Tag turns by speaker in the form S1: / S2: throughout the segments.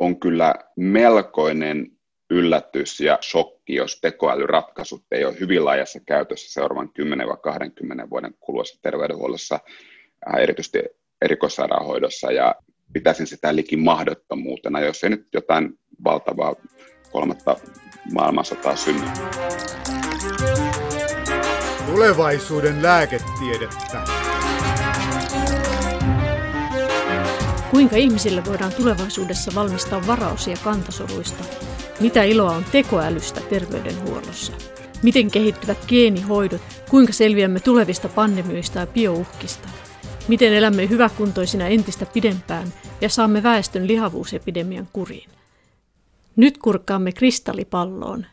S1: on kyllä melkoinen yllätys ja shokki, jos tekoälyratkaisut ei ole hyvin laajassa käytössä seuraavan 10-20 vuoden kuluessa terveydenhuollossa, äh, erityisesti erikoissairaanhoidossa, ja pitäisin sitä liki mahdottomuutena, jos ei nyt jotain valtavaa kolmatta maailmansotaa synny.
S2: Tulevaisuuden lääketiedettä.
S3: Kuinka ihmisille voidaan tulevaisuudessa valmistaa varausia kantasoluista? Mitä iloa on tekoälystä terveydenhuollossa? Miten kehittyvät geenihoidot? Kuinka selviämme tulevista pandemioista ja biouhkista? Miten elämme hyväkuntoisina entistä pidempään ja saamme väestön lihavuusepidemian kuriin? Nyt kurkkaamme kristallipalloon.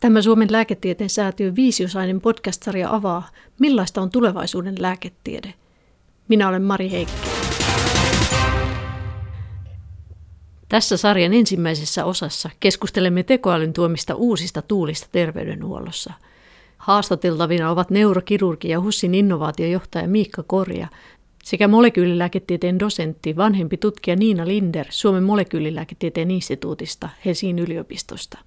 S3: Tämä Suomen lääketieteen säätiön viisiosainen podcast-sarja avaa, millaista on tulevaisuuden lääketiede. Minä olen Mari Heikki. Tässä sarjan ensimmäisessä osassa keskustelemme tekoälyn tuomista uusista tuulista terveydenhuollossa. Haastateltavina ovat neurokirurgi ja HUSin innovaatiojohtaja Miikka Korja sekä molekyylilääketieteen dosentti, vanhempi tutkija Niina Linder Suomen molekyylilääketieteen instituutista Helsingin yliopistosta.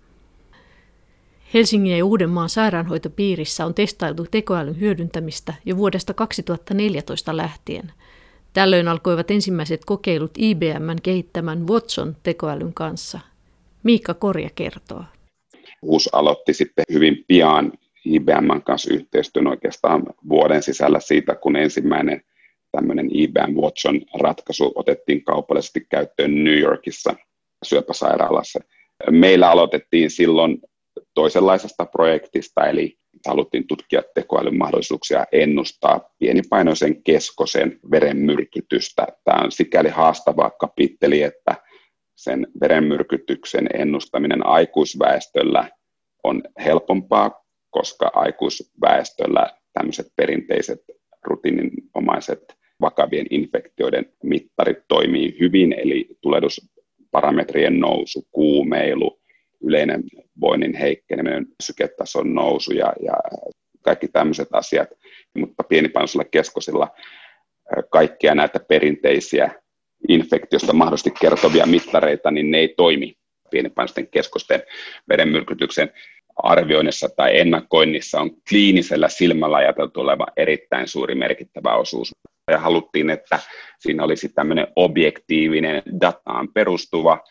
S3: Helsingin ja Uudenmaan sairaanhoitopiirissä on testailtu tekoälyn hyödyntämistä jo vuodesta 2014 lähtien – Tällöin alkoivat ensimmäiset kokeilut IBMn kehittämän Watson tekoälyn kanssa. Miikka Korja kertoo.
S1: Uus aloitti sitten hyvin pian IBMn kanssa yhteistyön oikeastaan vuoden sisällä siitä, kun ensimmäinen tämmöinen IBM Watson ratkaisu otettiin kaupallisesti käyttöön New Yorkissa syöpäsairaalassa. Meillä aloitettiin silloin toisenlaisesta projektista, eli haluttiin tutkia tekoälyn mahdollisuuksia ennustaa pienipainoisen keskosen verenmyrkytystä. Tämä on sikäli haastava kapitteli, että sen verenmyrkytyksen ennustaminen aikuisväestöllä on helpompaa, koska aikuisväestöllä tämmöiset perinteiset rutiininomaiset vakavien infektioiden mittarit toimii hyvin, eli tulehdusparametrien nousu, kuumeilu, yleinen voinnin heikkeneminen, syketason nousu ja, ja kaikki tämmöiset asiat, mutta pienipainoisilla keskosilla kaikkia näitä perinteisiä infektiosta mahdollisesti kertovia mittareita, niin ne ei toimi pienipainoisten keskosten verenmyrkytyksen arvioinnissa tai ennakoinnissa on kliinisellä silmällä ajateltu oleva erittäin suuri merkittävä osuus. Ja haluttiin, että siinä olisi tämmöinen objektiivinen dataan perustuva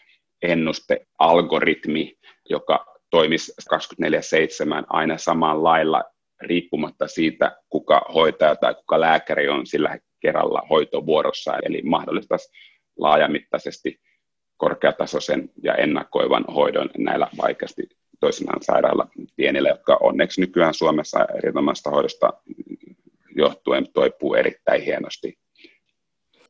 S1: ennustealgoritmi, joka toimisi 24-7 aina samalla lailla riippumatta siitä, kuka hoitaja tai kuka lääkäri on sillä kerralla hoitovuorossa, eli mahdollistaisi laajamittaisesti korkeatasoisen ja ennakoivan hoidon näillä vaikeasti toisinaan sairailla pienillä, jotka onneksi nykyään Suomessa erinomaisesta hoidosta johtuen toipuu erittäin hienosti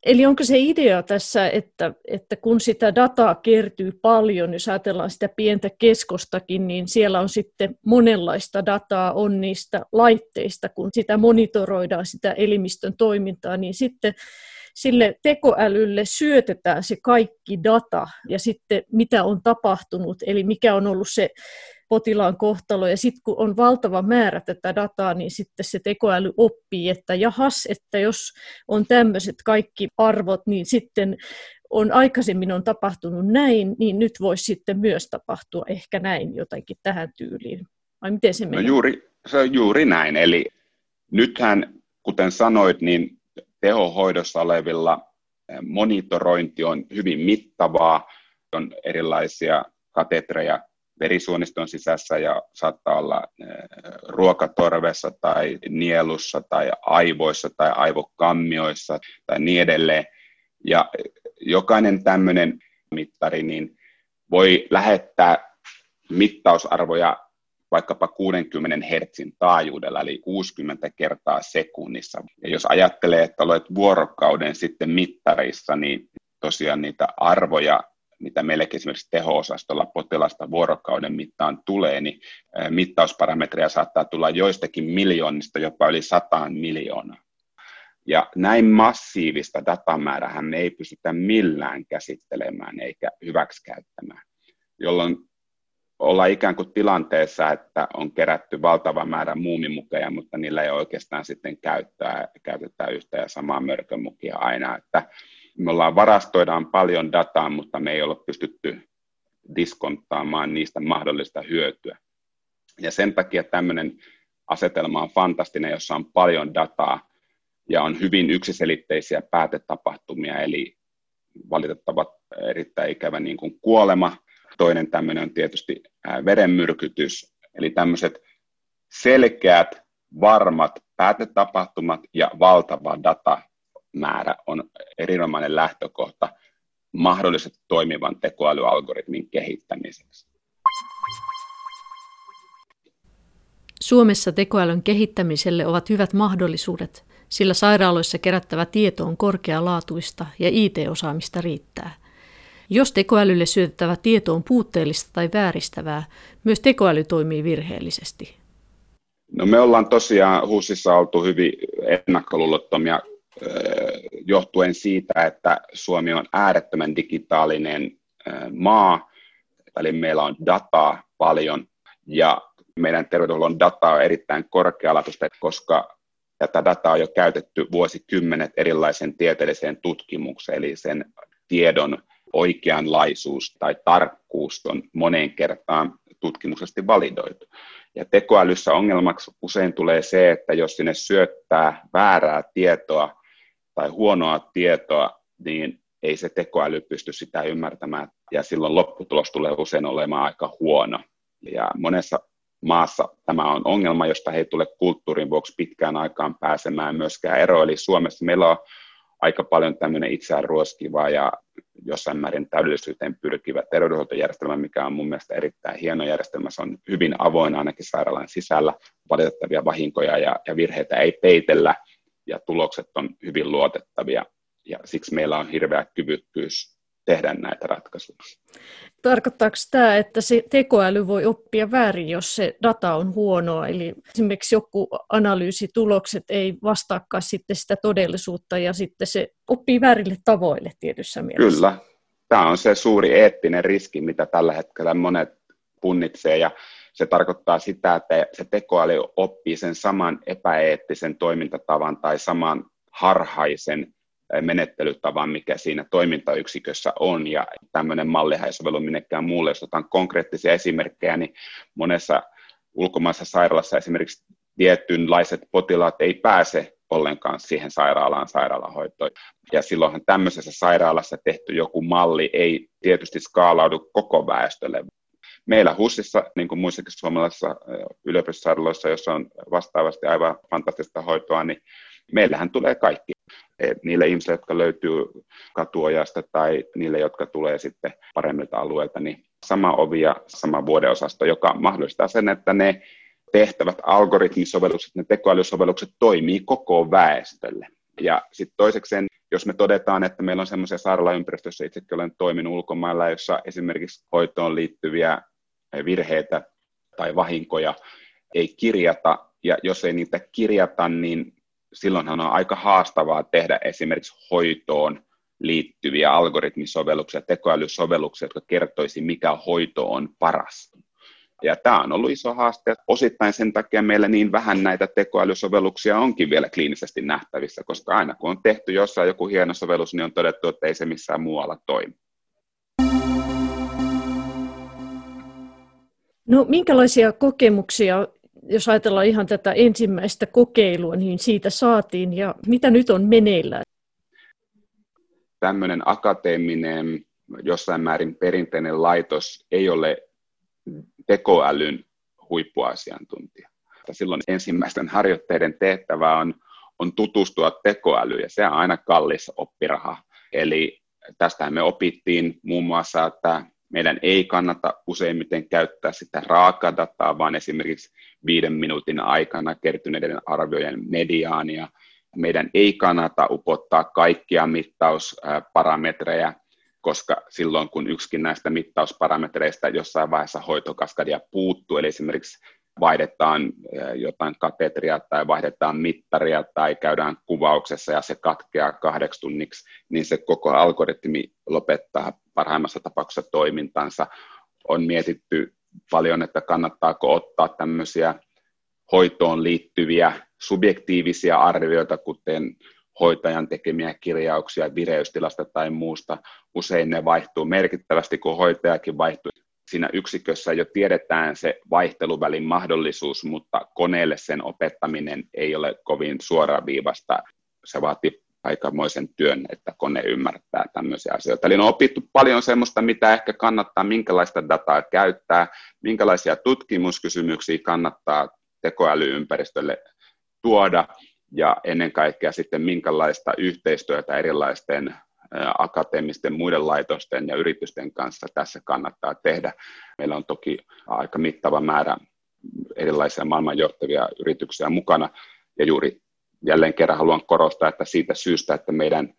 S3: Eli onko se idea tässä, että, että kun sitä dataa kertyy paljon, jos ajatellaan sitä pientä keskostakin, niin siellä on sitten monenlaista dataa on niistä laitteista, kun sitä monitoroidaan sitä elimistön toimintaa, niin sitten sille tekoälylle syötetään se kaikki data ja sitten mitä on tapahtunut, eli mikä on ollut se potilaan kohtalo. Ja sitten kun on valtava määrä tätä dataa, niin sitten se tekoäly oppii, että jahas, että jos on tämmöiset kaikki arvot, niin sitten on aikaisemmin on tapahtunut näin, niin nyt voisi sitten myös tapahtua ehkä näin jotenkin tähän tyyliin. Vai miten se no menee?
S1: No juuri, se on juuri näin. Eli nythän, kuten sanoit, niin tehohoidossa olevilla eh, monitorointi on hyvin mittavaa, on erilaisia katetreja verisuoniston sisässä ja saattaa olla eh, ruokatorvessa tai nielussa tai aivoissa tai aivokammioissa tai niin edelleen. Ja jokainen tämmöinen mittari niin voi lähettää mittausarvoja vaikkapa 60 hertsin taajuudella, eli 60 kertaa sekunnissa. Ja jos ajattelee, että olet vuorokauden sitten mittarissa, niin tosiaan niitä arvoja mitä meillekin esimerkiksi teho-osastolla potilasta vuorokauden mittaan tulee, niin mittausparametreja saattaa tulla joistakin miljoonista jopa yli sataan miljoonaa. Ja näin massiivista datamäärähän me ei pystytä millään käsittelemään eikä hyväksikäyttämään, jolloin ollaan ikään kuin tilanteessa, että on kerätty valtava määrä muumimukeja, mutta niillä ei oikeastaan sitten käyttää, käytetään yhtä ja samaa mörkömukia aina. Että me ollaan varastoidaan paljon dataa, mutta me ei ole pystytty diskonttaamaan niistä mahdollista hyötyä. Ja sen takia tämmöinen asetelma on fantastinen, jossa on paljon dataa ja on hyvin yksiselitteisiä päätetapahtumia, eli valitettavat erittäin ikävä niin kuin kuolema. Toinen tämmöinen on tietysti verenmyrkytys, eli tämmöiset selkeät, varmat päätetapahtumat ja valtava datamäärä on erinomainen lähtökohta mahdolliset toimivan tekoälyalgoritmin kehittämiseksi.
S3: Suomessa tekoälyn kehittämiselle ovat hyvät mahdollisuudet, sillä sairaaloissa kerättävä tieto on korkealaatuista ja IT-osaamista riittää. Jos tekoälylle syötettävä tieto on puutteellista tai vääristävää, myös tekoäly toimii virheellisesti.
S1: No me ollaan tosiaan HUSissa oltu hyvin ennakkoluulottomia johtuen siitä, että Suomi on äärettömän digitaalinen maa, eli meillä on dataa paljon ja meidän terveydenhuollon data on erittäin korkealaatuista, koska tätä dataa on jo käytetty vuosikymmenet erilaisen tieteelliseen tutkimukseen, eli sen tiedon oikeanlaisuus tai tarkkuus on moneen kertaan tutkimuksesti validoitu. Ja tekoälyssä ongelmaksi usein tulee se, että jos sinne syöttää väärää tietoa tai huonoa tietoa, niin ei se tekoäly pysty sitä ymmärtämään, ja silloin lopputulos tulee usein olemaan aika huono. Ja monessa maassa tämä on ongelma, josta he ei tule kulttuurin vuoksi pitkään aikaan pääsemään myöskään eroon. Eli Suomessa meillä on aika paljon tämmöinen itseään ruoskiva ja jossain määrin täydellisyyteen pyrkivä terveydenhuoltojärjestelmä, mikä on mun mielestä erittäin hieno järjestelmä. Se on hyvin avoin ainakin sairaalan sisällä. Valitettavia vahinkoja ja, ja virheitä ei peitellä ja tulokset on hyvin luotettavia. Ja siksi meillä on hirveä kyvykkyys tehdä näitä ratkaisuja.
S3: Tarkoittaako tämä, että se tekoäly voi oppia väärin, jos se data on huonoa? Eli esimerkiksi joku analyysitulokset ei vastaakaan sitten sitä todellisuutta ja sitten se oppii väärille tavoille tietyssä mielessä.
S1: Kyllä. Tämä on se suuri eettinen riski, mitä tällä hetkellä monet punnitsee ja se tarkoittaa sitä, että se tekoäly oppii sen saman epäeettisen toimintatavan tai saman harhaisen menettelytavan, mikä siinä toimintayksikössä on, ja tämmöinen mallihan ei sovellu minnekään muulle. Jos otan konkreettisia esimerkkejä, niin monessa ulkomaissa sairaalassa esimerkiksi tietynlaiset potilaat ei pääse ollenkaan siihen sairaalaan sairaalahoitoon. Ja silloinhan tämmöisessä sairaalassa tehty joku malli ei tietysti skaalaudu koko väestölle. Meillä HUSissa, niin kuin muissakin suomalaisissa yliopistosairaaloissa, joissa on vastaavasti aivan fantastista hoitoa, niin meillähän tulee kaikki niille ihmisille, jotka löytyy katuojasta tai niille, jotka tulee sitten paremmilta alueilta, niin sama ovi ja sama vuodeosasto, joka mahdollistaa sen, että ne tehtävät algoritmisovellukset, ne tekoälysovellukset toimii koko väestölle. Ja sitten toisekseen, jos me todetaan, että meillä on semmoisia sairaalaympäristöissä, itsekin olen toiminut ulkomailla, jossa esimerkiksi hoitoon liittyviä virheitä tai vahinkoja ei kirjata, ja jos ei niitä kirjata, niin silloinhan on aika haastavaa tehdä esimerkiksi hoitoon liittyviä algoritmisovelluksia, tekoälysovelluksia, jotka kertoisi, mikä hoito on paras. Ja tämä on ollut iso haaste. Osittain sen takia meillä niin vähän näitä tekoälysovelluksia onkin vielä kliinisesti nähtävissä, koska aina kun on tehty jossain joku hieno sovellus, niin on todettu, että ei se missään muualla toimi.
S3: No minkälaisia kokemuksia jos ajatellaan ihan tätä ensimmäistä kokeilua, niin siitä saatiin. Ja mitä nyt on meneillään?
S1: Tämmöinen akateeminen, jossain määrin perinteinen laitos ei ole tekoälyn huippuasiantuntija. Silloin ensimmäisten harjoitteiden tehtävä on, on tutustua tekoälyyn, ja se on aina kallis oppiraha. Eli tästä me opittiin muun muassa, että meidän ei kannata useimmiten käyttää sitä raakadataa, vaan esimerkiksi viiden minuutin aikana kertyneiden arviojen mediaania. Meidän ei kannata upottaa kaikkia mittausparametreja, koska silloin kun yksikin näistä mittausparametreista jossain vaiheessa hoitokaskadia puuttuu, eli esimerkiksi vaihdetaan jotain katetria tai vaihdetaan mittaria tai käydään kuvauksessa ja se katkeaa kahdeksi tunniksi, niin se koko algoritmi lopettaa parhaimmassa tapauksessa toimintansa. On mietitty paljon, että kannattaako ottaa tämmöisiä hoitoon liittyviä subjektiivisia arvioita, kuten hoitajan tekemiä kirjauksia vireystilasta tai muusta. Usein ne vaihtuu merkittävästi, kun hoitajakin vaihtuu. Siinä yksikössä jo tiedetään se vaihteluvälin mahdollisuus, mutta koneelle sen opettaminen ei ole kovin suoraviivasta. Se vaatii aikamoisen työn, että kone ymmärtää tämmöisiä asioita. Eli on opittu paljon semmoista, mitä ehkä kannattaa, minkälaista dataa käyttää, minkälaisia tutkimuskysymyksiä kannattaa tekoälyympäristölle tuoda, ja ennen kaikkea sitten minkälaista yhteistyötä erilaisten akateemisten muiden laitosten ja yritysten kanssa tässä kannattaa tehdä. Meillä on toki aika mittava määrä erilaisia maailmanjohtavia yrityksiä mukana, ja juuri jälleen kerran haluan korostaa, että siitä syystä, että meidän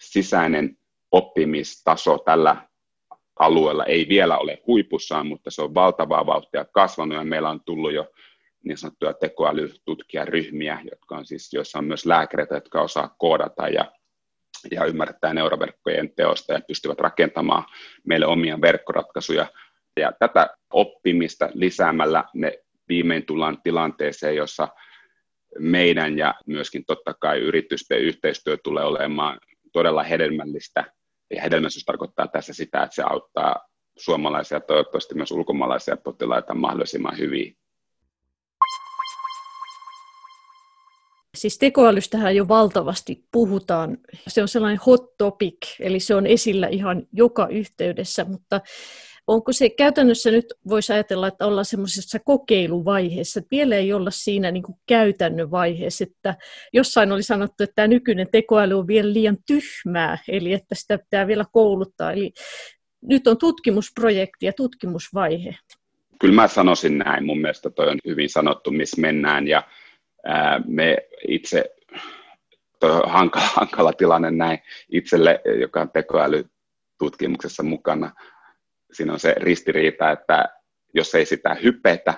S1: sisäinen oppimistaso tällä alueella ei vielä ole huipussaan, mutta se on valtavaa vauhtia kasvanut ja meillä on tullut jo niin sanottuja tekoälytutkijaryhmiä, jotka on siis, joissa on myös lääkäreitä, jotka osaa koodata ja, ja ymmärtää neuroverkkojen teosta ja pystyvät rakentamaan meille omia verkkoratkaisuja. Ja tätä oppimista lisäämällä me viimein tullaan tilanteeseen, jossa meidän ja myöskin totta kai yritysten yhteistyö tulee olemaan todella hedelmällistä. Ja hedelmällisyys tarkoittaa tässä sitä, että se auttaa suomalaisia ja toivottavasti myös ulkomaalaisia potilaita mahdollisimman hyvin.
S3: Siis tekoälystähän jo valtavasti puhutaan. Se on sellainen hot topic, eli se on esillä ihan joka yhteydessä, mutta onko se käytännössä nyt, voisi ajatella, että ollaan semmoisessa kokeiluvaiheessa, että vielä ei olla siinä niin kuin käytännön vaiheessa, että jossain oli sanottu, että tämä nykyinen tekoäly on vielä liian tyhmää, eli että sitä pitää vielä kouluttaa, eli nyt on tutkimusprojekti ja tutkimusvaihe.
S1: Kyllä mä sanoisin näin, mun mielestä toi on hyvin sanottu, missä mennään, ja ää, me itse, toi on hankala, hankala tilanne näin itselle, joka on tekoälytutkimuksessa mukana, siinä on se ristiriita, että jos ei sitä hypetä,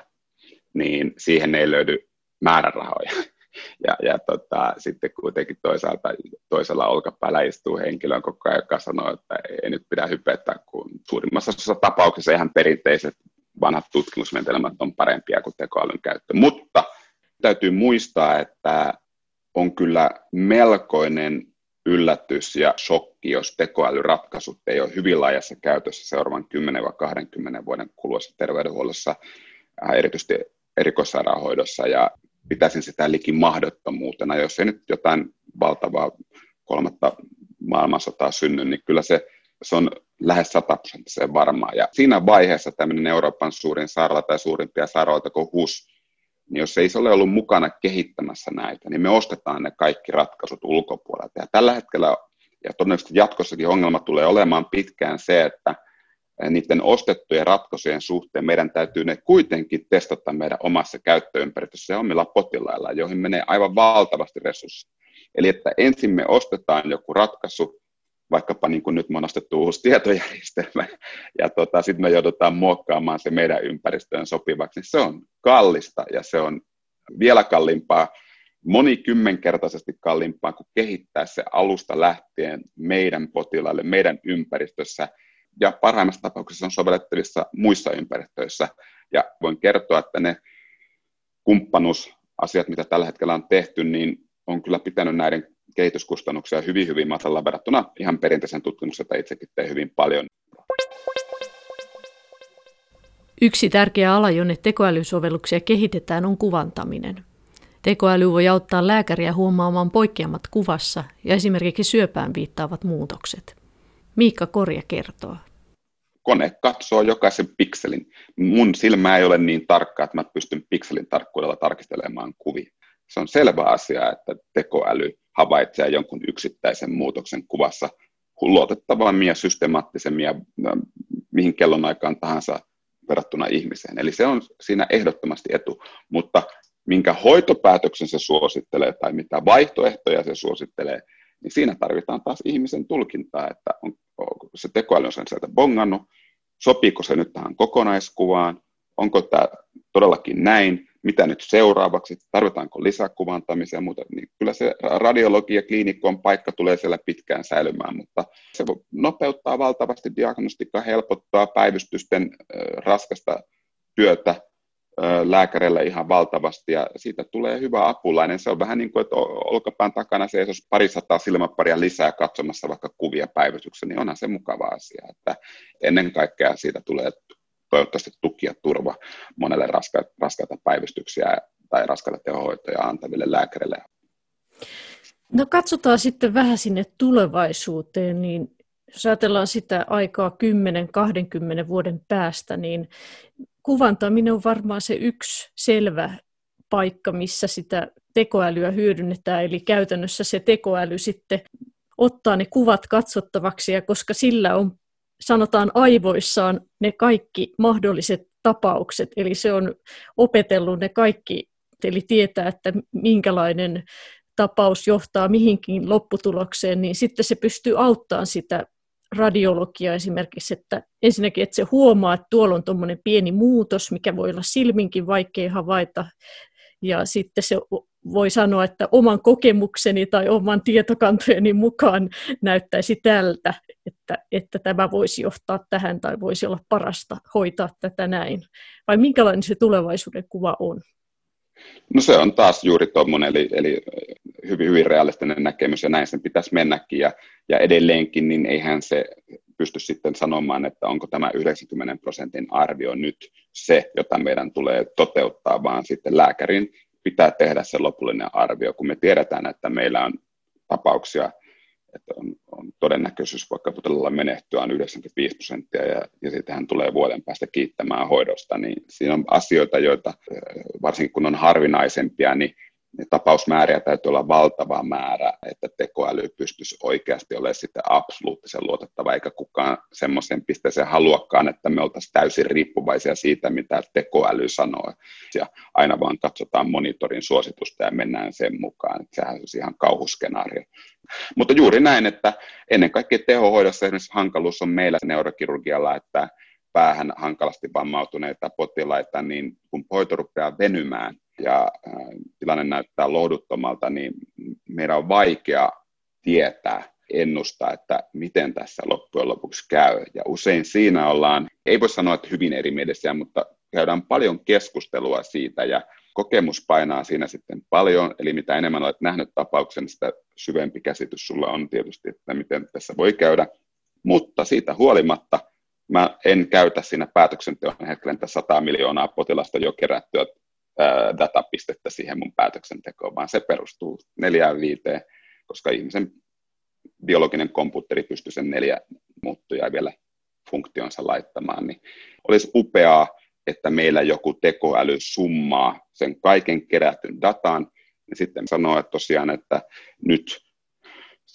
S1: niin siihen ei löydy määrärahoja. Ja, ja tota, sitten kuitenkin toisaalta toisella olkapäällä istuu henkilö koko ajan, joka sanoo, että ei nyt pidä hypetä, kun suurimmassa osassa tapauksessa ihan perinteiset vanhat tutkimusmenetelmät on parempia kuin tekoälyn käyttö. Mutta täytyy muistaa, että on kyllä melkoinen yllätys ja shokki, jos tekoälyratkaisut ei ole hyvin laajassa käytössä seuraavan 10-20 vuoden kuluessa terveydenhuollossa, äh, erityisesti erikoissairaanhoidossa, ja pitäisin sitä liki mahdottomuutena, jos ei nyt jotain valtavaa kolmatta maailmansotaa synny, niin kyllä se, se on lähes sataprosenttisen varmaa. Ja siinä vaiheessa tämmöinen Euroopan suurin sairaala tai suurimpia sairaaloita kuin HUS niin jos ei se ole ollut mukana kehittämässä näitä, niin me ostetaan ne kaikki ratkaisut ulkopuolelta. Ja tällä hetkellä, ja todennäköisesti jatkossakin ongelma tulee olemaan pitkään se, että niiden ostettujen ratkaisujen suhteen meidän täytyy ne kuitenkin testata meidän omassa käyttöympäristössä ja omilla potilailla, joihin menee aivan valtavasti resursseja. Eli että ensin me ostetaan joku ratkaisu, vaikkapa niin kuin nyt me on uusi tietojärjestelmä, ja tota, sitten me joudutaan muokkaamaan se meidän ympäristöön sopivaksi, niin se on kallista ja se on vielä kalliimpaa, monikymmenkertaisesti kalliimpaa kuin kehittää se alusta lähtien meidän potilaille, meidän ympäristössä, ja parhaimmassa tapauksessa on sovellettavissa muissa ympäristöissä. Ja voin kertoa, että ne kumppanuusasiat, mitä tällä hetkellä on tehty, niin on kyllä pitänyt näiden kehityskustannuksia hyvin, hyvin matalalla verrattuna ihan perinteisen tutkimuksen, jota itsekin teen hyvin paljon.
S3: Yksi tärkeä ala, jonne tekoälysovelluksia kehitetään, on kuvantaminen. Tekoäly voi auttaa lääkäriä huomaamaan poikkeamat kuvassa ja esimerkiksi syöpään viittaavat muutokset. Miikka Korja kertoo.
S1: Kone katsoo jokaisen pikselin. Mun silmä ei ole niin tarkka, että mä pystyn pikselin tarkkuudella tarkistelemaan kuvia. Se on selvä asia, että tekoäly havaitsee jonkun yksittäisen muutoksen kuvassa luotettavammin ja systemaattisemmin ja mihin kellonaikaan tahansa verrattuna ihmiseen. Eli se on siinä ehdottomasti etu, mutta minkä hoitopäätöksen se suosittelee tai mitä vaihtoehtoja se suosittelee, niin siinä tarvitaan taas ihmisen tulkintaa, että on, se tekoäly on sen sieltä bongannut, sopiiko se nyt tähän kokonaiskuvaan, onko tämä todellakin näin, mitä nyt seuraavaksi, tarvitaanko lisäkuvantamisia ja muuta, niin kyllä se ja kliinikon paikka tulee siellä pitkään säilymään, mutta se nopeuttaa valtavasti diagnostiikkaa, helpottaa päivystysten raskasta työtä, lääkärille ihan valtavasti ja siitä tulee hyvä apulainen. Se on vähän niin kuin, että olkapään takana se, jos pari sataa silmäparia lisää katsomassa vaikka kuvia päivystyksessä, niin onhan se mukava asia. Että ennen kaikkea siitä tulee toivottavasti tuki ja turva monelle raska, raskaita päivystyksiä tai raskaita tehohoitoja antaville lääkäreille.
S3: No katsotaan sitten vähän sinne tulevaisuuteen, niin jos ajatellaan sitä aikaa 10-20 vuoden päästä, niin kuvantaminen on varmaan se yksi selvä paikka, missä sitä tekoälyä hyödynnetään, eli käytännössä se tekoäly sitten ottaa ne kuvat katsottavaksi, ja koska sillä on, sanotaan aivoissaan ne kaikki mahdolliset tapaukset, eli se on opetellut ne kaikki, eli tietää, että minkälainen tapaus johtaa mihinkin lopputulokseen, niin sitten se pystyy auttamaan sitä radiologia esimerkiksi, että ensinnäkin, että se huomaa, että tuolla on tuommoinen pieni muutos, mikä voi olla silminkin vaikea havaita, ja sitten se voi sanoa, että oman kokemukseni tai oman tietokantojeni mukaan näyttäisi tältä, että, että tämä voisi johtaa tähän tai voisi olla parasta hoitaa tätä näin. Vai minkälainen se tulevaisuuden kuva on?
S1: No se on taas juuri tuommoinen, eli, eli hyvin, hyvin realistinen näkemys, ja näin sen pitäisi mennäkin, ja, ja edelleenkin, niin eihän se pysty sitten sanomaan, että onko tämä 90 prosentin arvio nyt se, jota meidän tulee toteuttaa, vaan sitten lääkärin pitää tehdä se lopullinen arvio, kun me tiedetään, että meillä on tapauksia, että on, on todennäköisyys vaikka potilaalla menehtyä on 95 prosenttia ja, ja sitten hän tulee vuoden päästä kiittämään hoidosta, niin siinä on asioita, joita varsinkin kun on harvinaisempia, niin tapausmääriä täytyy olla valtava määrä, että tekoäly pystyisi oikeasti olemaan sitten absoluuttisen luotettava, eikä kukaan semmoisen pisteeseen haluakaan, että me oltaisiin täysin riippuvaisia siitä, mitä tekoäly sanoo. Ja aina vaan katsotaan monitorin suositusta ja mennään sen mukaan. Että sehän olisi ihan kauhuskenaario. Mutta juuri näin, että ennen kaikkea tehohoidossa esimerkiksi hankaluus on meillä neurokirurgialla, että päähän hankalasti vammautuneita potilaita, niin kun hoito rupeaa venymään, ja tilanne näyttää lohduttomalta, niin meidän on vaikea tietää, ennustaa, että miten tässä loppujen lopuksi käy. Ja usein siinä ollaan, ei voi sanoa, että hyvin erimielisiä, mutta käydään paljon keskustelua siitä ja kokemus painaa siinä sitten paljon, eli mitä enemmän olet nähnyt tapauksen, sitä syvempi käsitys sulla on tietysti, että miten tässä voi käydä. Mutta siitä huolimatta mä en käytä siinä päätöksenteon hetkellä 100 miljoonaa potilasta jo kerättyä datapistettä siihen mun päätöksentekoon, vaan se perustuu neljään viiteen, koska ihmisen biologinen komputteri pystyy sen neljä muuttujaa vielä funktionsa laittamaan, niin olisi upeaa, että meillä joku tekoäly summaa sen kaiken kerätyn datan, ja sitten sanoo, että tosiaan, että nyt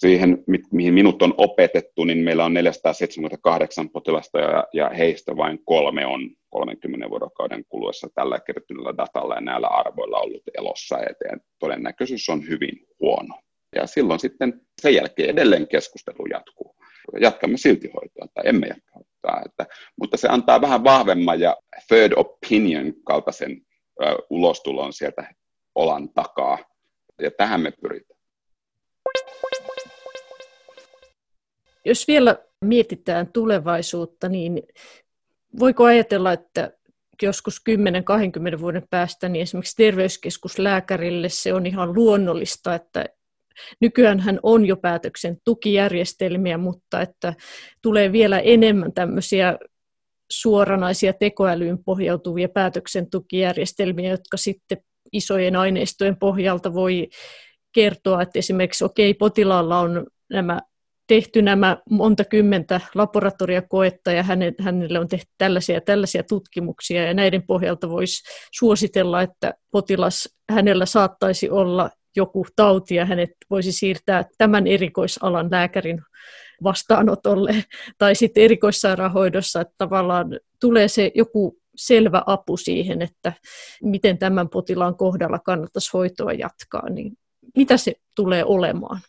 S1: siihen, mihin minut on opetettu, niin meillä on 478 potilasta ja, ja heistä vain kolme on 30 vuorokauden kuluessa tällä kertyneellä datalla ja näillä arvoilla ollut elossa eteen. Todennäköisyys on hyvin huono. Ja silloin sitten sen jälkeen edelleen keskustelu jatkuu. Jatkamme silti hoitoa tai emme jatka hoitoa. Että, mutta se antaa vähän vahvemman ja third opinion kaltaisen ulostulon sieltä olan takaa. Ja tähän me pyritään.
S3: Jos vielä mietitään tulevaisuutta, niin voiko ajatella, että joskus 10-20 vuoden päästä niin esimerkiksi terveyskeskuslääkärille se on ihan luonnollista, että nykyään hän on jo päätöksen tukijärjestelmiä, mutta että tulee vielä enemmän tämmöisiä suoranaisia tekoälyyn pohjautuvia päätöksentukijärjestelmiä, jotka sitten isojen aineistojen pohjalta voi kertoa, että esimerkiksi okei, okay, potilaalla on nämä tehty nämä monta kymmentä laboratoriakoetta ja hänelle on tehty tällaisia ja tällaisia tutkimuksia ja näiden pohjalta voisi suositella, että potilas, hänellä saattaisi olla joku tauti ja hänet voisi siirtää tämän erikoisalan lääkärin vastaanotolle tai sitten erikoissairaanhoidossa, että tavallaan tulee se joku selvä apu siihen, että miten tämän potilaan kohdalla kannattaisi hoitoa jatkaa, niin mitä se tulee olemaan?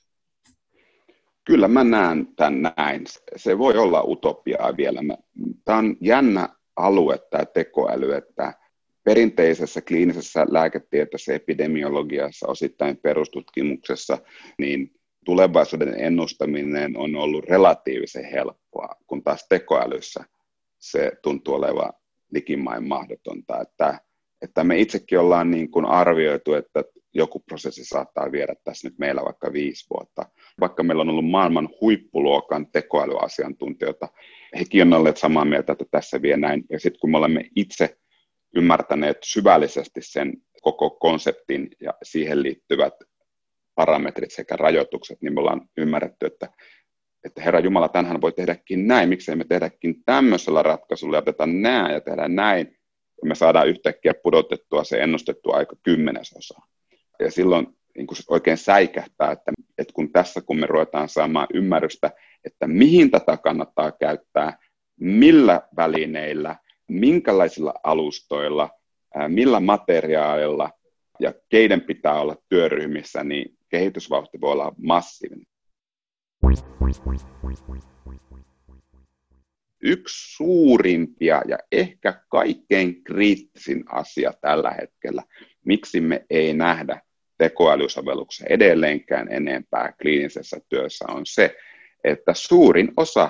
S1: Kyllä mä näen tämän näin. Se voi olla utopiaa vielä. Tämä on jännä alue, tämä tekoäly, että perinteisessä kliinisessä lääketieteessä, epidemiologiassa, osittain perustutkimuksessa, niin tulevaisuuden ennustaminen on ollut relatiivisen helppoa, kun taas tekoälyssä se tuntuu olevan likimain mahdotonta, että, että me itsekin ollaan niin kuin arvioitu, että joku prosessi saattaa viedä tässä nyt meillä vaikka viisi vuotta. Vaikka meillä on ollut maailman huippuluokan tekoälyasiantuntijoita, hekin on olleet samaa mieltä, että tässä vie näin. Ja sitten kun me olemme itse ymmärtäneet syvällisesti sen koko konseptin ja siihen liittyvät parametrit sekä rajoitukset, niin me ollaan ymmärretty, että, että Herra Jumala, tänhän voi tehdäkin näin, miksei me tehdäkin tämmöisellä ratkaisulla ja otetaan nämä ja tehdä näin, ja me saadaan yhtäkkiä pudotettua se ennustettu aika kymmenesosa. Ja silloin niin kun oikein säikähtää, että, että kun tässä kun me ruvetaan saamaan ymmärrystä, että mihin tätä kannattaa käyttää, millä välineillä, minkälaisilla alustoilla, millä materiaalilla ja keiden pitää olla työryhmissä, niin kehitysvauhti voi olla massiivinen. Yksi suurimpia ja ehkä kaikkein kriittisin asia tällä hetkellä, miksi me ei nähdä tekoälysovelluksia edelleenkään enempää kliinisessä työssä, on se, että suurin osa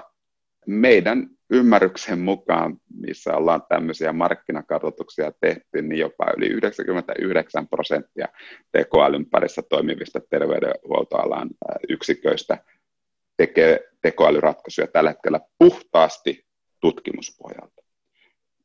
S1: meidän ymmärryksen mukaan, missä ollaan tämmöisiä markkinakartoituksia tehty, niin jopa yli 99 prosenttia tekoälyn parissa toimivista terveydenhuoltoalan yksiköistä tekee tekoälyratkaisuja tällä hetkellä puhtaasti tutkimuspohjalta.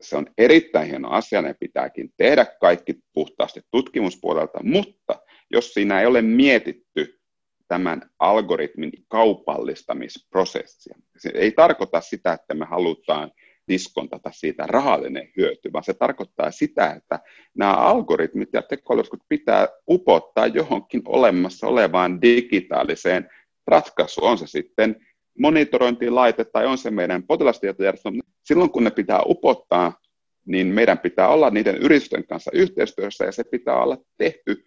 S1: Se on erittäin hieno asia, ne pitääkin tehdä kaikki puhtaasti tutkimuspuolelta, mutta jos siinä ei ole mietitty tämän algoritmin kaupallistamisprosessia. Se ei tarkoita sitä, että me halutaan diskontata siitä rahallinen hyöty, vaan se tarkoittaa sitä, että nämä algoritmit ja tekoälyt pitää upottaa johonkin olemassa olevaan digitaaliseen ratkaisuun. On se sitten monitorointilaite tai on se meidän potilastietojärjestelmä. Silloin kun ne pitää upottaa, niin meidän pitää olla niiden yritysten kanssa yhteistyössä ja se pitää olla tehty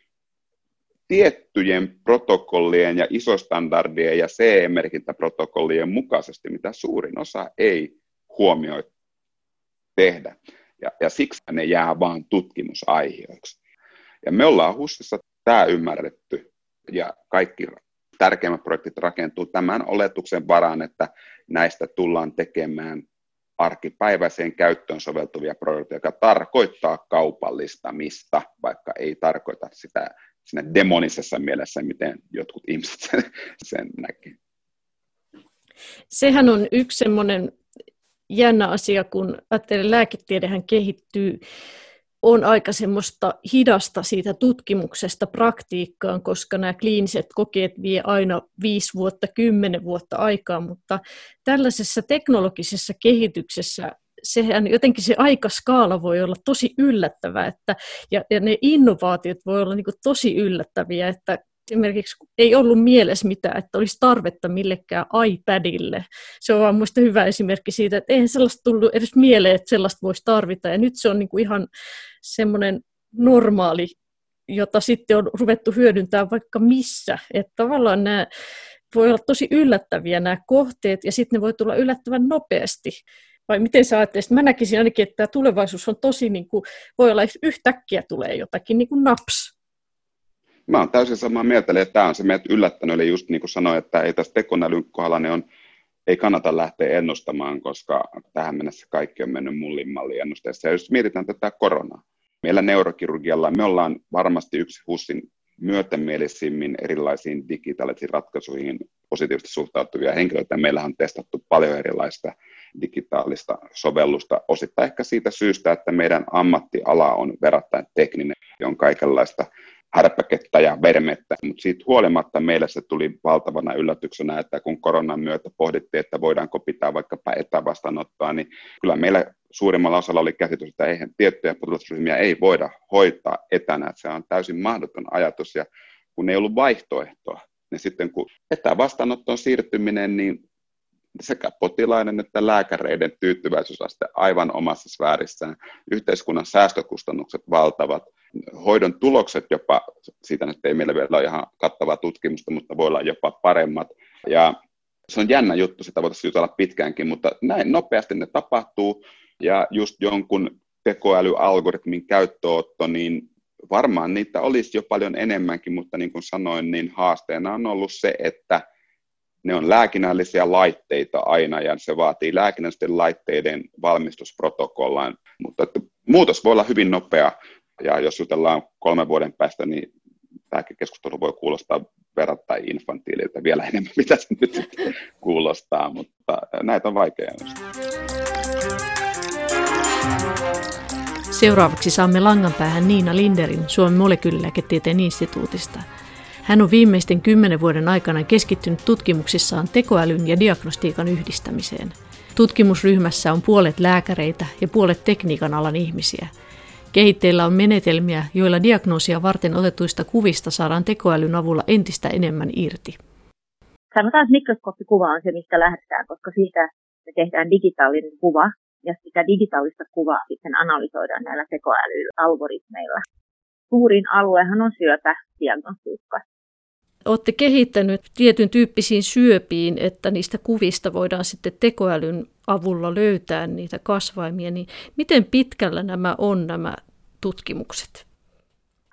S1: tiettyjen protokollien ja isostandardien ja CE-merkintäprotokollien mukaisesti, mitä suurin osa ei huomioi tehdä. Ja, ja siksi ne jää vain tutkimusaihioiksi. Ja me ollaan HUSissa tämä ymmärretty ja kaikki tärkeimmät projektit rakentuu tämän oletuksen varaan, että näistä tullaan tekemään arkipäiväiseen käyttöön soveltuvia projekteja, joka tarkoittaa kaupallistamista, vaikka ei tarkoita sitä siinä demonisessa mielessä, miten jotkut ihmiset sen, sen näkee.
S3: Sehän on yksi semmoinen jännä asia, kun ajattelee, lääketiedehän kehittyy, on aika semmoista hidasta siitä tutkimuksesta praktiikkaan, koska nämä kliiniset kokeet vie aina viisi vuotta, kymmenen vuotta aikaa, mutta tällaisessa teknologisessa kehityksessä sehän jotenkin se aikaskaala voi olla tosi yllättävä, että, ja, ja ne innovaatiot voi olla niin tosi yllättäviä, että esimerkiksi ei ollut mielessä mitään, että olisi tarvetta millekään iPadille. Se on vaan minusta hyvä esimerkki siitä, että eihän sellaista tullut edes mieleen, että sellaista voisi tarvita, ja nyt se on niin kuin ihan semmoinen normaali, jota sitten on ruvettu hyödyntämään vaikka missä. Että tavallaan nämä voi olla tosi yllättäviä nämä kohteet, ja sitten ne voi tulla yllättävän nopeasti. Vai miten sä ajattelet? Mä näkisin ainakin, että tämä tulevaisuus on tosi, niin kuin, voi olla yhtäkkiä tulee jotakin niin kuin naps.
S1: Mä oon täysin samaa mieltä, että tämä on se meidät yllättänyt, eli just niin kuin sanoin, että ei tässä tekonälyn kohdalla ne on, ei kannata lähteä ennustamaan, koska tähän mennessä kaikki on mennyt mullin mallin ennusteessa. Ja jos mietitään tätä koronaa, meillä neurokirurgialla me ollaan varmasti yksi HUSin myötämielisimmin erilaisiin digitaalisiin ratkaisuihin positiivisesti suhtautuvia henkilöitä. Meillä on testattu paljon erilaista digitaalista sovellusta, osittain ehkä siitä syystä, että meidän ammattiala on verrattain tekninen on kaikenlaista härpäkettä ja vermettä, mutta siitä huolimatta meille se tuli valtavana yllätyksenä, että kun koronan myötä pohdittiin, että voidaanko pitää vaikkapa etävastaanottoa, niin kyllä meillä suurimmalla osalla oli käsitys, että eihän tiettyjä potilasryhmiä ei voida hoitaa etänä, se on täysin mahdoton ajatus. Ja kun ei ollut vaihtoehtoa, niin sitten kun etävastaanottoon siirtyminen, niin sekä potilaiden että lääkäreiden tyytyväisyysaste aivan omassa sfäärissään, yhteiskunnan säästökustannukset valtavat, hoidon tulokset jopa, siitä nyt ei meillä vielä ole ihan kattavaa tutkimusta, mutta voi olla jopa paremmat. Ja se on jännä juttu, sitä voitaisiin jutella pitkäänkin, mutta näin nopeasti ne tapahtuu, ja just jonkun tekoälyalgoritmin käyttöotto, niin varmaan niitä olisi jo paljon enemmänkin, mutta niin kuin sanoin, niin haasteena on ollut se, että ne on lääkinnällisiä laitteita aina ja se vaatii lääkinnällisten laitteiden valmistusprotokollaan, mutta että muutos voi olla hyvin nopea Ja jos jutellaan kolmen vuoden päästä, niin tämäkin keskustelu voi kuulostaa verrattain infantiililta vielä enemmän, mitä se nyt kuulostaa, mutta näitä on vaikea.
S3: Seuraavaksi saamme langan päähän Niina Linderin Suomen molekyylilääketieteen instituutista. Hän on viimeisten kymmenen vuoden aikana keskittynyt tutkimuksissaan tekoälyn ja diagnostiikan yhdistämiseen. Tutkimusryhmässä on puolet lääkäreitä ja puolet tekniikan alan ihmisiä. Kehitteillä on menetelmiä, joilla diagnoosia varten otetuista kuvista saadaan tekoälyn avulla entistä enemmän irti.
S4: Sanotaan, että mikroskooppikuva on se, mistä lähdetään, koska siitä me tehdään digitaalinen kuva, ja sitä digitaalista kuvaa sitten analysoidaan näillä tekoälyalgoritmeilla. Suurin aluehan on syöpädiagnostiikka.
S3: Olette kehittänyt tietyn tyyppisiin syöpiin, että niistä kuvista voidaan sitten tekoälyn avulla löytää niitä kasvaimia, niin miten pitkällä nämä on nämä tutkimukset?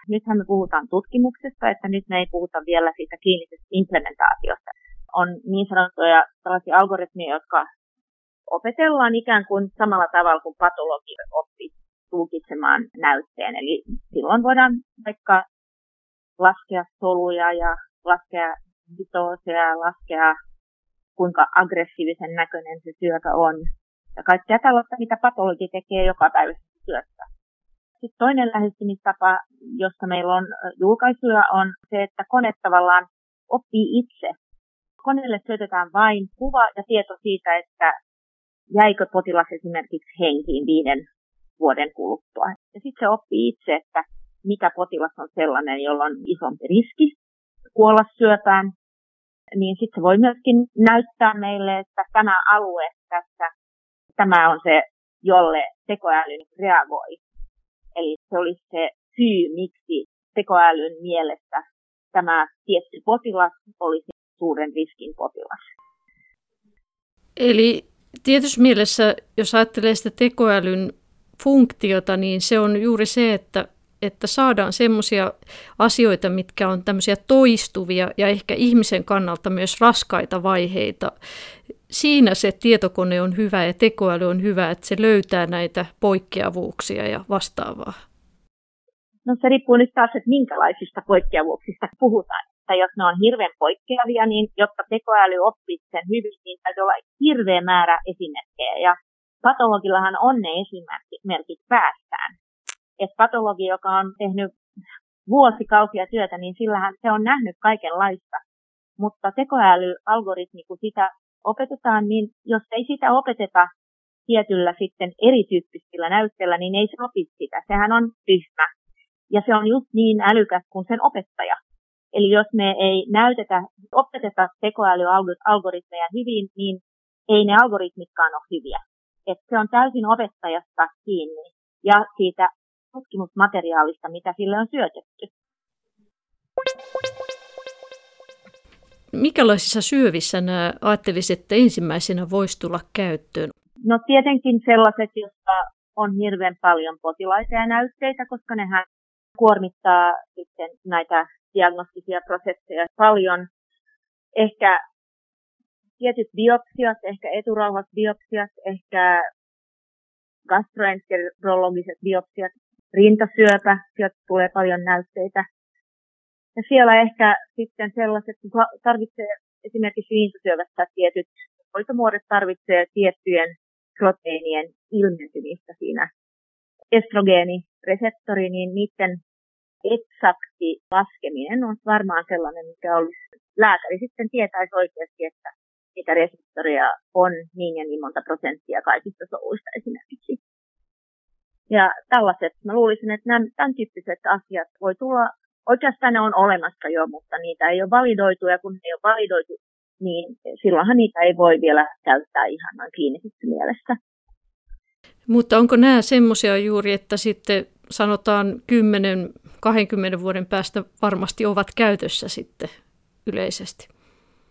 S4: Nythän me puhutaan tutkimuksesta, että nyt me ei puhuta vielä siitä kliinisestä implementaatiosta. On niin sanottuja tällaisia algoritmeja, jotka opetellaan ikään kuin samalla tavalla kuin patologi oppi tulkitsemaan näytteen. Eli silloin voidaan vaikka laskea soluja ja laskea vitoosia, laskea kuinka aggressiivisen näköinen se syöpä on. Ja kaikkea tällaista, mitä patologi tekee joka päivässä työssä. Sitten toinen lähestymistapa, jossa meillä on julkaisuja, on se, että kone tavallaan oppii itse. Koneelle syötetään vain kuva ja tieto siitä, että jäikö potilas esimerkiksi henkiin viiden vuoden kuluttua. Ja sitten se oppii itse, että mikä potilas on sellainen, jolla on isompi riski kuolla syöpään. Niin sitten se voi myöskin näyttää meille, että tämä alue tässä, tämä on se, jolle tekoäly reagoi. Eli se olisi se syy, miksi tekoälyn mielestä tämä tietty potilas olisi suuren riskin potilas.
S3: Eli tietyssä mielessä, jos ajattelee sitä tekoälyn funktiota, niin se on juuri se, että, että saadaan semmoisia asioita, mitkä on tämmöisiä toistuvia ja ehkä ihmisen kannalta myös raskaita vaiheita. Siinä se tietokone on hyvä ja tekoäly on hyvä, että se löytää näitä poikkeavuuksia ja vastaavaa.
S4: No se riippuu nyt taas, että minkälaisista poikkeavuuksista puhutaan että jos ne on hirveän poikkeavia, niin jotta tekoäly oppisi sen hyvin, niin täytyy olla hirveä määrä esimerkkejä. Ja patologillahan on ne esimerkit päästään. Et patologi, joka on tehnyt vuosikausia työtä, niin sillähän se on nähnyt kaikenlaista. Mutta tekoälyalgoritmi, kun sitä opetetaan, niin jos ei sitä opeteta tietyllä sitten erityyppisillä näytteillä, niin ei se opi sitä. Sehän on tyhmä. Ja se on just niin älykäs kuin sen opettaja. Eli jos me ei näytetä, opeteta tekoälyalgoritmeja hyvin, niin ei ne algoritmitkaan ole hyviä. Et se on täysin opettajasta kiinni ja siitä tutkimusmateriaalista, mitä sille on syötetty.
S3: Mikälaisissa syövissä nämä ajattelisit, että ensimmäisenä voisi tulla käyttöön?
S4: No tietenkin sellaiset, joissa on hirveän paljon potilaita ja näytteitä, koska nehän kuormittaa sitten näitä diagnostisia prosesseja paljon. Ehkä tietyt biopsiat, ehkä eturauhasbiopsiat, ehkä gastroenterologiset biopsiat, rintasyöpä, sieltä tulee paljon näytteitä. Ja siellä ehkä sitten sellaiset, kun tarvitsee esimerkiksi rintasyövässä tietyt hoitomuodot tarvitsee tiettyjen proteiinien ilmentymistä siinä. Estrogeenireseptori, niin niiden eksakti laskeminen on varmaan sellainen, mikä olisi, lääkäri sitten tietäisi oikeasti, että mitä reseptoria on niin ja niin monta prosenttia kaikista soluista esimerkiksi. Ja tällaiset, mä luulisin, että nämä, tämän tyyppiset asiat voi tulla, oikeastaan ne on olemassa jo, mutta niitä ei ole validoitu, ja kun ne ei ole validoitu, niin silloinhan niitä ei voi vielä käyttää ihan noin kliinisessä mielessä.
S3: Mutta onko nämä semmoisia juuri, että sitten sanotaan 10-20 vuoden päästä varmasti ovat käytössä sitten yleisesti?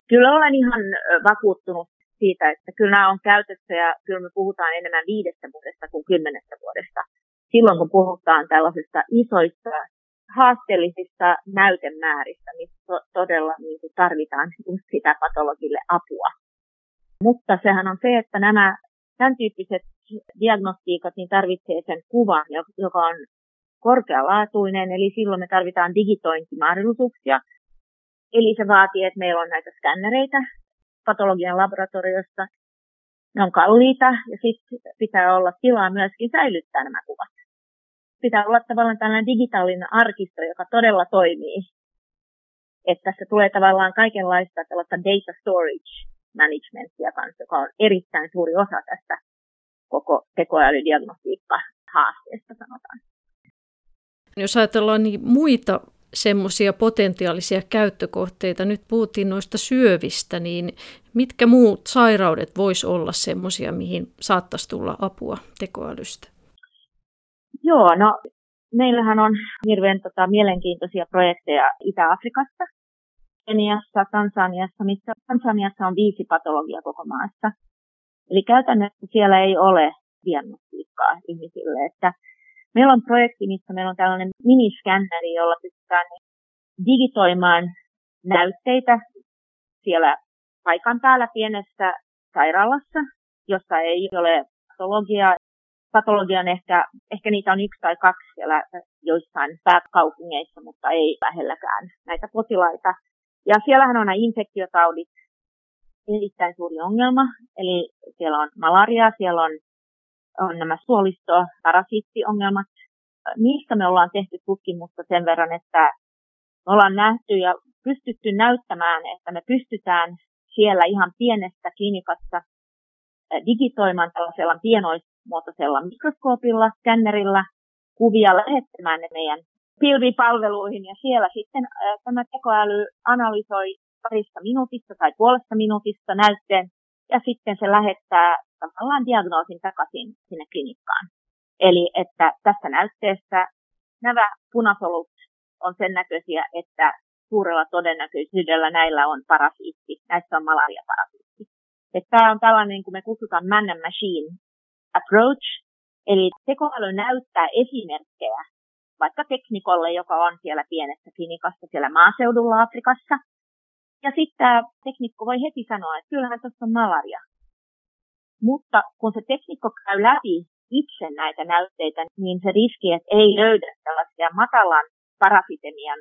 S4: Kyllä olen ihan vakuuttunut siitä, että kyllä nämä on käytössä ja kyllä me puhutaan enemmän viidestä vuodesta kuin kymmenestä vuodesta. Silloin kun puhutaan tällaisista isoista haasteellisista näytemääristä, missä todella niin tarvitaan sitä patologille apua. Mutta sehän on se, että nämä tämän tyyppiset diagnostiikat niin tarvitsee sen kuvan, joka on korkealaatuinen, eli silloin me tarvitaan digitointimahdollisuuksia. Eli se vaatii, että meillä on näitä skännereitä patologian laboratoriossa. Ne on kalliita ja sitten pitää olla tilaa myöskin säilyttää nämä kuvat. Pitää olla tavallaan tällainen digitaalinen arkisto, joka todella toimii. Että tässä tulee tavallaan kaikenlaista tällaista data storage managementia kanssa, joka on erittäin suuri osa tästä koko tekoälydiagnostiikka haasteesta sanotaan.
S3: Jos ajatellaan niin muita semmoisia potentiaalisia käyttökohteita, nyt puhuttiin noista syövistä, niin mitkä muut sairaudet vois olla semmoisia, mihin saattaisi tulla apua tekoälystä?
S4: Joo, no meillähän on hirveän tota, mielenkiintoisia projekteja Itä-Afrikassa, Keniassa, Tansaniassa, missä Tansaniassa on viisi patologia koko maassa. Eli käytännössä siellä ei ole diagnostiikkaa ihmisille, että Meillä on projekti, missä meillä on tällainen miniskänneri, jolla pystytään digitoimaan näytteitä siellä paikan päällä pienessä sairaalassa, jossa ei ole patologiaa. Patologian ehkä, ehkä niitä on yksi tai kaksi siellä joissain pääkaupungeissa, mutta ei lähelläkään näitä potilaita. Ja siellähän on nämä infektiotaudit erittäin suuri ongelma. Eli siellä on malaria, siellä on on nämä suolistoparasiittiongelmat. Niistä me ollaan tehty tutkimusta sen verran, että me ollaan nähty ja pystytty näyttämään, että me pystytään siellä ihan pienestä klinikassa digitoimaan tällaisella pienoismuotoisella mikroskoopilla, skännerillä kuvia lähettämään ne meidän pilvipalveluihin ja siellä sitten tämä tekoäly analysoi parista minuutista tai puolesta minuutista näytteen ja sitten se lähettää tavallaan diagnoosin takaisin sinne klinikkaan. Eli että tässä näytteessä nämä punasolut on sen näköisiä, että suurella todennäköisyydellä näillä on parasiitti, näissä on malaria-parasiitti. Tämä on tällainen, kuin me kutsutaan man and machine approach, eli tekoäly näyttää esimerkkejä vaikka teknikolle, joka on siellä pienessä klinikassa siellä maaseudulla Afrikassa. Ja sitten tämä teknikko voi heti sanoa, että kyllähän tässä on malaria. Mutta kun se teknikko käy läpi itse näitä näytteitä, niin se riski, että ei löydä tällaisia matalan parasitemian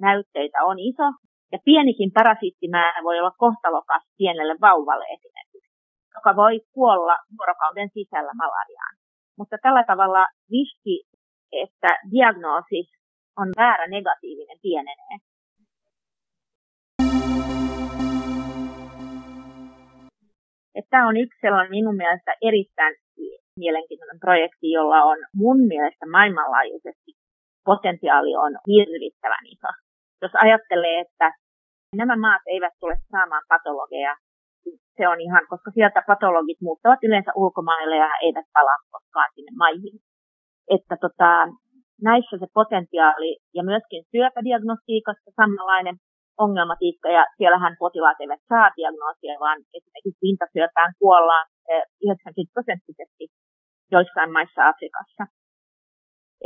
S4: näytteitä on iso. Ja pienikin parasiittimäärä voi olla kohtalokas pienelle vauvalle esimerkiksi, joka voi kuolla vuorokauden sisällä malariaan. Mutta tällä tavalla riski, että diagnoosi on väärä negatiivinen pienenee. Tämä on yksi sellainen minun mielestä erittäin mielenkiintoinen projekti, jolla on mun mielestä maailmanlaajuisesti potentiaali on hirvittävän iso. Jos ajattelee, että nämä maat eivät tule saamaan patologeja, se on ihan, koska sieltä patologit muuttavat yleensä ulkomaille ja eivät palaa koskaan sinne maihin. Että tota, näissä se potentiaali ja myöskin syöpädiagnostiikassa samanlainen ongelmatiikka ja siellähän potilaat eivät saa diagnoosia, vaan esimerkiksi rintasyöpään kuollaan 90 eh, prosenttisesti joissain maissa Afrikassa.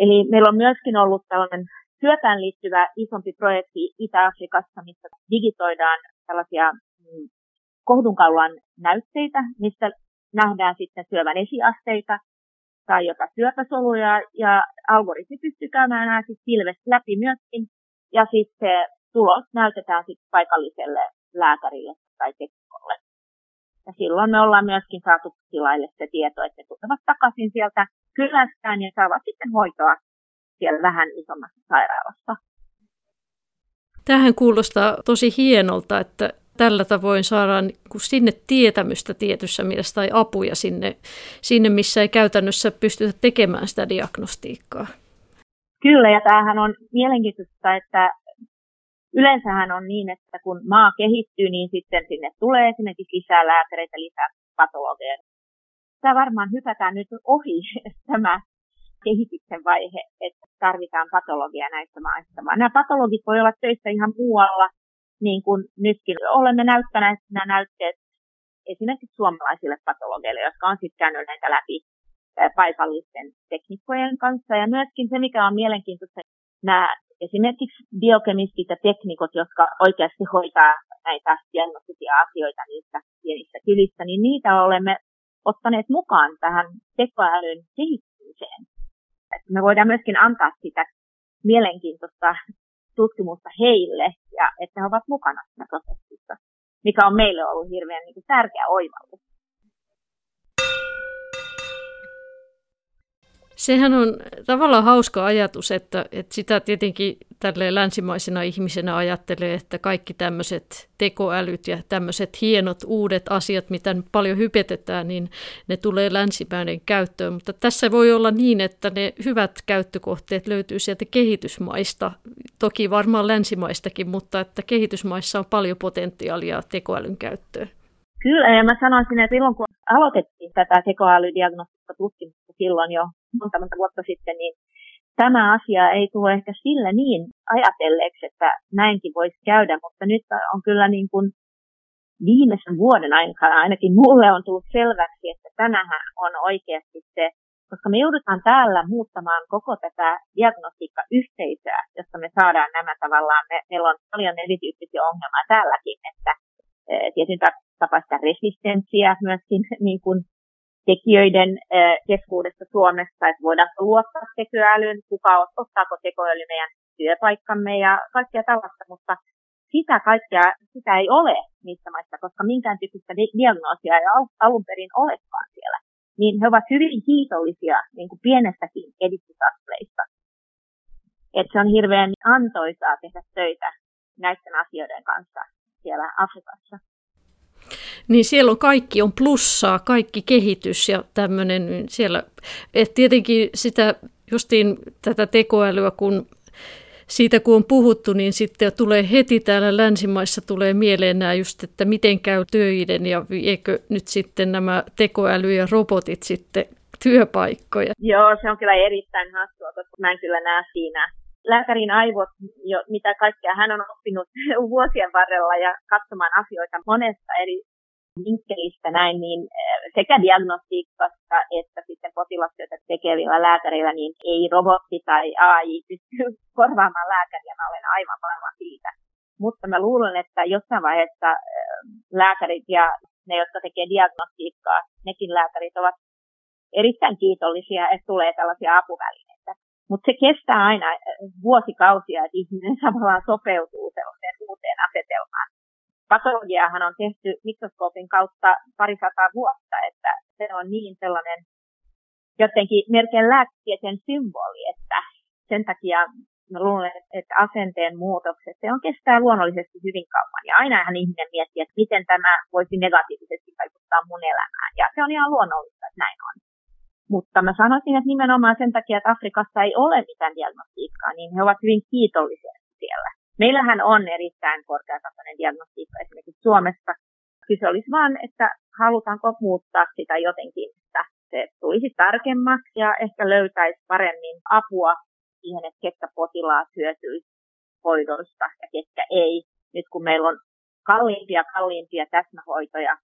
S4: Eli meillä on myöskin ollut tällainen syöpään liittyvä isompi projekti Itä-Afrikassa, missä digitoidaan tällaisia mm, kohdunkaulan näytteitä, mistä nähdään sitten syövän esiasteita tai jopa syöpäsoluja, ja algoritmi pystyy käymään nämä siis läpi myöskin, ja sitten tulos näytetään sitten paikalliselle lääkärille tai teknikolle. Ja silloin me ollaan myöskin saatu tilaille se tieto, että ne tulevat takaisin sieltä kylästään ja saavat sitten hoitoa siellä vähän isommassa sairaalassa.
S3: Tähän kuulostaa tosi hienolta, että tällä tavoin saadaan sinne tietämystä tietyssä mielessä tai apuja sinne, sinne, missä ei käytännössä pystytä tekemään sitä diagnostiikkaa.
S4: Kyllä, ja tämähän on mielenkiintoista, että yleensähän on niin, että kun maa kehittyy, niin sitten sinne tulee esimerkiksi lisää lääkäreitä, lisää patologeja. Tämä varmaan hypätään nyt ohi tämä kehityksen vaihe, että tarvitaan patologia näissä maissa, vaan nämä patologit voi olla töissä ihan muualla, niin kuin nytkin olemme näyttäneet nämä näytteet esimerkiksi suomalaisille patologeille, jotka on sitten käynyt näitä läpi paikallisten teknikkojen kanssa. Ja myöskin se, mikä on mielenkiintoista, nämä esimerkiksi biokemistit ja teknikot, jotka oikeasti hoitaa näitä diagnostisia asioita niissä pienissä kylissä, niin niitä olemme ottaneet mukaan tähän tekoälyn kehittymiseen. Me voidaan myöskin antaa sitä mielenkiintoista tutkimusta heille ja että he ovat mukana siinä prosessissa, mikä on meille ollut hirveän niin tärkeä oivallus.
S3: Sehän on tavallaan hauska ajatus, että, että sitä tietenkin tälle länsimaisena ihmisenä ajattelee, että kaikki tämmöiset tekoälyt ja tämmöiset hienot uudet asiat, mitä paljon hypetetään, niin ne tulee länsimäinen käyttöön. Mutta tässä voi olla niin, että ne hyvät käyttökohteet löytyy sieltä kehitysmaista, toki varmaan länsimaistakin, mutta että kehitysmaissa on paljon potentiaalia tekoälyn käyttöön.
S4: Kyllä, ja mä sanoisin, että silloin kun aloitettiin tätä tekoälydiagnostista tutkimusta silloin jo monta monta vuotta sitten, niin tämä asia ei tule ehkä sillä niin ajatelleeksi, että näinkin voisi käydä, mutta nyt on kyllä niin kuin viimeisen vuoden aikana ainakin mulle on tullut selväksi, että tänähän on oikeasti se, koska me joudutaan täällä muuttamaan koko tätä diagnostiikkayhteisöä, josta me saadaan nämä tavallaan, me, meillä on paljon erityyppisiä ongelmia täälläkin, että e, tietyn tapaista resistenssiä myöskin niin kuin tekijöiden keskuudessa Suomessa, että voidaan luottaa tekoälyyn, kuka ottaako tekoäly meidän työpaikkamme ja kaikkea tällaista, mutta sitä kaikkea, sitä ei ole niissä maissa, koska minkään tyyppistä diagnoosia ei alun perin olekaan siellä. Niin he ovat hyvin kiitollisia niin kuin pienestäkin edistysaskeleista. Että se on hirveän antoisaa tehdä töitä näiden asioiden kanssa siellä Afrikassa.
S3: Niin siellä on kaikki on plussaa, kaikki kehitys ja tämmöinen siellä. Et tietenkin sitä justiin tätä tekoälyä, kun siitä kun on puhuttu, niin sitten tulee heti täällä länsimaissa tulee mieleen nämä just, että miten käy töiden ja eikö nyt sitten nämä tekoäly ja robotit sitten työpaikkoja.
S4: Joo, se on kyllä erittäin hassua, koska mä en kyllä näe siinä lääkärin aivot, jo, mitä kaikkea hän on oppinut vuosien varrella ja katsomaan asioita monesta eri vinkkelistä näin, niin eh, sekä diagnostiikassa että sitten potilastyötä tekevillä lääkärillä, niin ei robotti tai AI pysty korvaamaan lääkäriä, mä olen aivan varma siitä. Mutta mä luulen, että jossain vaiheessa eh, lääkärit ja ne, jotka tekee diagnostiikkaa, nekin lääkärit ovat erittäin kiitollisia, että tulee tällaisia apuvälineitä. Mutta se kestää aina eh, vuosikausia, että ihminen samalla sopeutuu sellaiseen uuteen asetelmaan patologiahan on tehty mikroskoopin kautta parisataa vuotta, että se on niin sellainen jotenkin melkein lääketieteen symboli, että sen takia mä luulen, että asenteen muutokset, se on kestää luonnollisesti hyvin kauan. Ja ainahan ihminen miettii, että miten tämä voisi negatiivisesti vaikuttaa mun elämään. Ja se on ihan luonnollista, että näin on. Mutta mä sanoisin, että nimenomaan sen takia, että Afrikassa ei ole mitään diagnostiikkaa, niin he ovat hyvin kiitollisia siellä. Meillähän on erittäin korkeatasoinen diagnostiikka esimerkiksi Suomessa. Kyse olisi vain, että halutaanko muuttaa sitä jotenkin, että se tulisi tarkemmaksi ja ehkä löytäisi paremmin apua siihen, että ketkä potilaat hyötyisi hoidosta ja ketkä ei. Nyt kun meillä on kalliimpia kalliimpia täsmähoitoja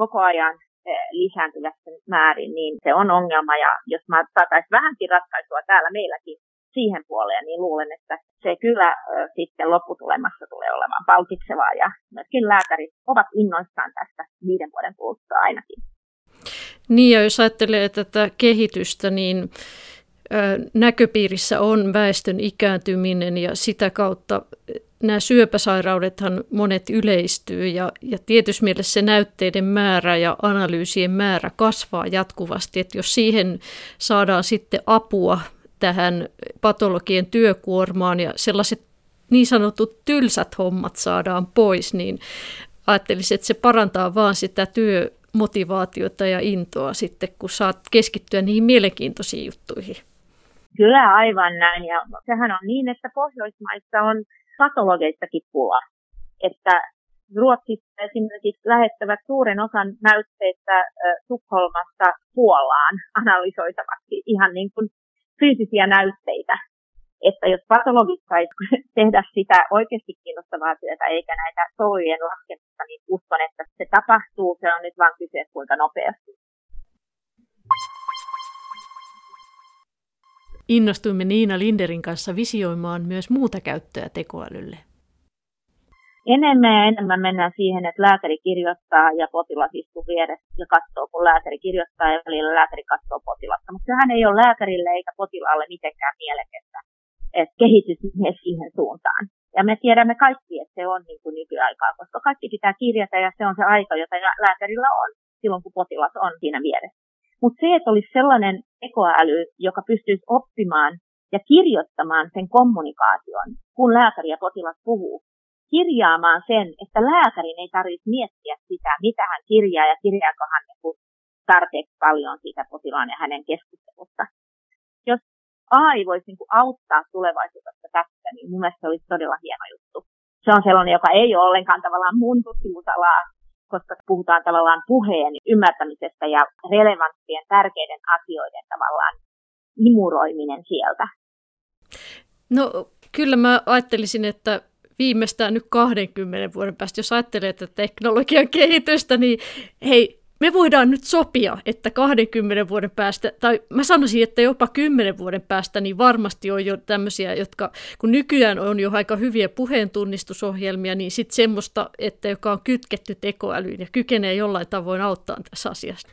S4: koko ajan eh, lisääntyvässä määrin, niin se on ongelma. Ja jos mä saataisiin vähänkin ratkaisua täällä meilläkin siihen puoleen, niin luulen, että se kyllä sitten lopputulemassa tulee olemaan palkitsevaa ja myöskin lääkärit ovat innoissaan tästä viiden vuoden kuluttua ainakin.
S3: Niin ja jos ajattelee tätä kehitystä, niin näköpiirissä on väestön ikääntyminen ja sitä kautta nämä syöpäsairaudethan monet yleistyy ja, ja tietysti mielessä se näytteiden määrä ja analyysien määrä kasvaa jatkuvasti, että jos siihen saadaan sitten apua tähän patologien työkuormaan ja sellaiset niin sanotut tylsät hommat saadaan pois, niin ajattelisin, että se parantaa vaan sitä työmotivaatiota ja intoa sitten, kun saat keskittyä niihin mielenkiintoisiin juttuihin.
S4: Kyllä aivan näin. Ja sehän on niin, että Pohjoismaissa on patologeistakin pula. Että Ruotsissa esimerkiksi lähettävät suuren osan näytteistä Tukholmasta Puolaan analysoitavaksi ihan niin kuin fyysisiä näytteitä. Että jos patologit saisi tehdä sitä oikeasti kiinnostavaa työtä eikä näitä solujen laskemista, niin uskon, että se tapahtuu. Se on nyt vain kyse, kuinka nopeasti.
S3: Innostuimme Niina Linderin kanssa visioimaan myös muuta käyttöä tekoälylle.
S4: Enemmän ja enemmän mennään siihen, että lääkäri kirjoittaa ja potilas istuu vieressä ja katsoo, kun lääkäri kirjoittaa ja välillä lääkäri katsoo potilasta. Mutta sehän ei ole lääkärille eikä potilaalle mitenkään mielekästä, kehitys siihen suuntaan. Ja me tiedämme kaikki, että se on niin kuin nykyaikaa, koska kaikki pitää kirjata ja se on se aika, jota lääkärillä on silloin, kun potilas on siinä vieressä. Mutta se, että olisi sellainen ekoäly, joka pystyisi oppimaan ja kirjoittamaan sen kommunikaation, kun lääkäri ja potilas puhuu, kirjaamaan sen, että lääkärin ei tarvitse miettiä sitä, mitä hän kirjaa ja kirjaako hän niin tarpeeksi paljon siitä potilaan ja hänen keskustelusta. Jos AI voisi niin auttaa tulevaisuudessa tässä, niin mun mielestä se olisi todella hieno juttu. Se on sellainen, joka ei ole ollenkaan tavallaan mun tutkimusalaa, koska puhutaan tavallaan puheen ymmärtämisestä ja relevanttien tärkeiden asioiden tavallaan imuroiminen sieltä.
S3: No kyllä mä ajattelisin, että viimeistään nyt 20 vuoden päästä, jos ajattelee että teknologian kehitystä, niin hei, me voidaan nyt sopia, että 20 vuoden päästä, tai mä sanoisin, että jopa 10 vuoden päästä, niin varmasti on jo tämmöisiä, jotka, kun nykyään on jo aika hyviä puheentunnistusohjelmia, niin sitten semmoista, että joka on kytketty tekoälyyn ja kykenee jollain tavoin auttaa tässä asiassa.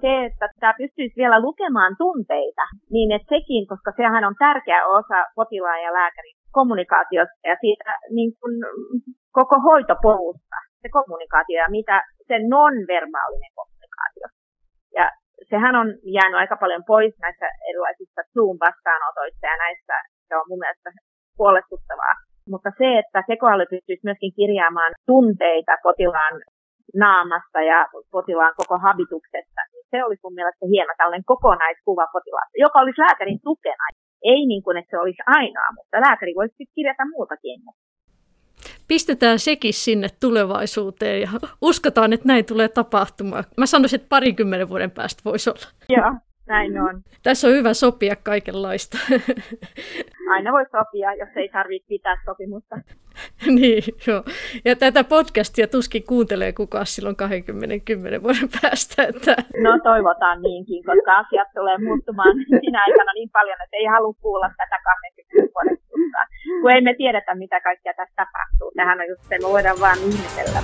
S4: Se, että tämä pystyisi vielä lukemaan tunteita, niin että sekin, koska sehän on tärkeä osa potilaan ja lääkärin kommunikaatiosta ja siitä niin kuin koko hoitopolusta, se kommunikaatio ja mitä se non-verbaalinen kommunikaatio. Ja sehän on jäänyt aika paljon pois näissä erilaisissa Zoom-vastaanotoissa ja näissä, se on mun mielestä huolestuttavaa. Mutta se, että tekoäly pystyisi myöskin kirjaamaan tunteita potilaan naamasta ja potilaan koko habituksesta, niin se olisi mun mielestä hieno tällainen kokonaiskuva potilaasta, joka olisi lääkärin tukena. Ei niin kuin, että se olisi ainoa, mutta lääkäri voisi kirjata muutakin.
S3: Pistetään sekin sinne tulevaisuuteen ja uskotaan, että näin tulee tapahtumaan. Mä sanoisin, että parikymmenen vuoden päästä voisi olla.
S4: Joo, näin on.
S3: Tässä on hyvä sopia kaikenlaista.
S4: Aina voi sopia, jos ei tarvitse pitää sopimusta.
S3: niin, joo. Ja tätä podcastia tuskin kuuntelee kukaan silloin 20 vuoden päästä. Että...
S4: No toivotaan niinkin, koska asiat tulee muuttumaan siinä aikana niin paljon, että ei halua kuulla tätä 20 vuoden kun ei me tiedetä, mitä kaikkea tässä tapahtuu. Tähän on just se, me voidaan vaan ihmetellä.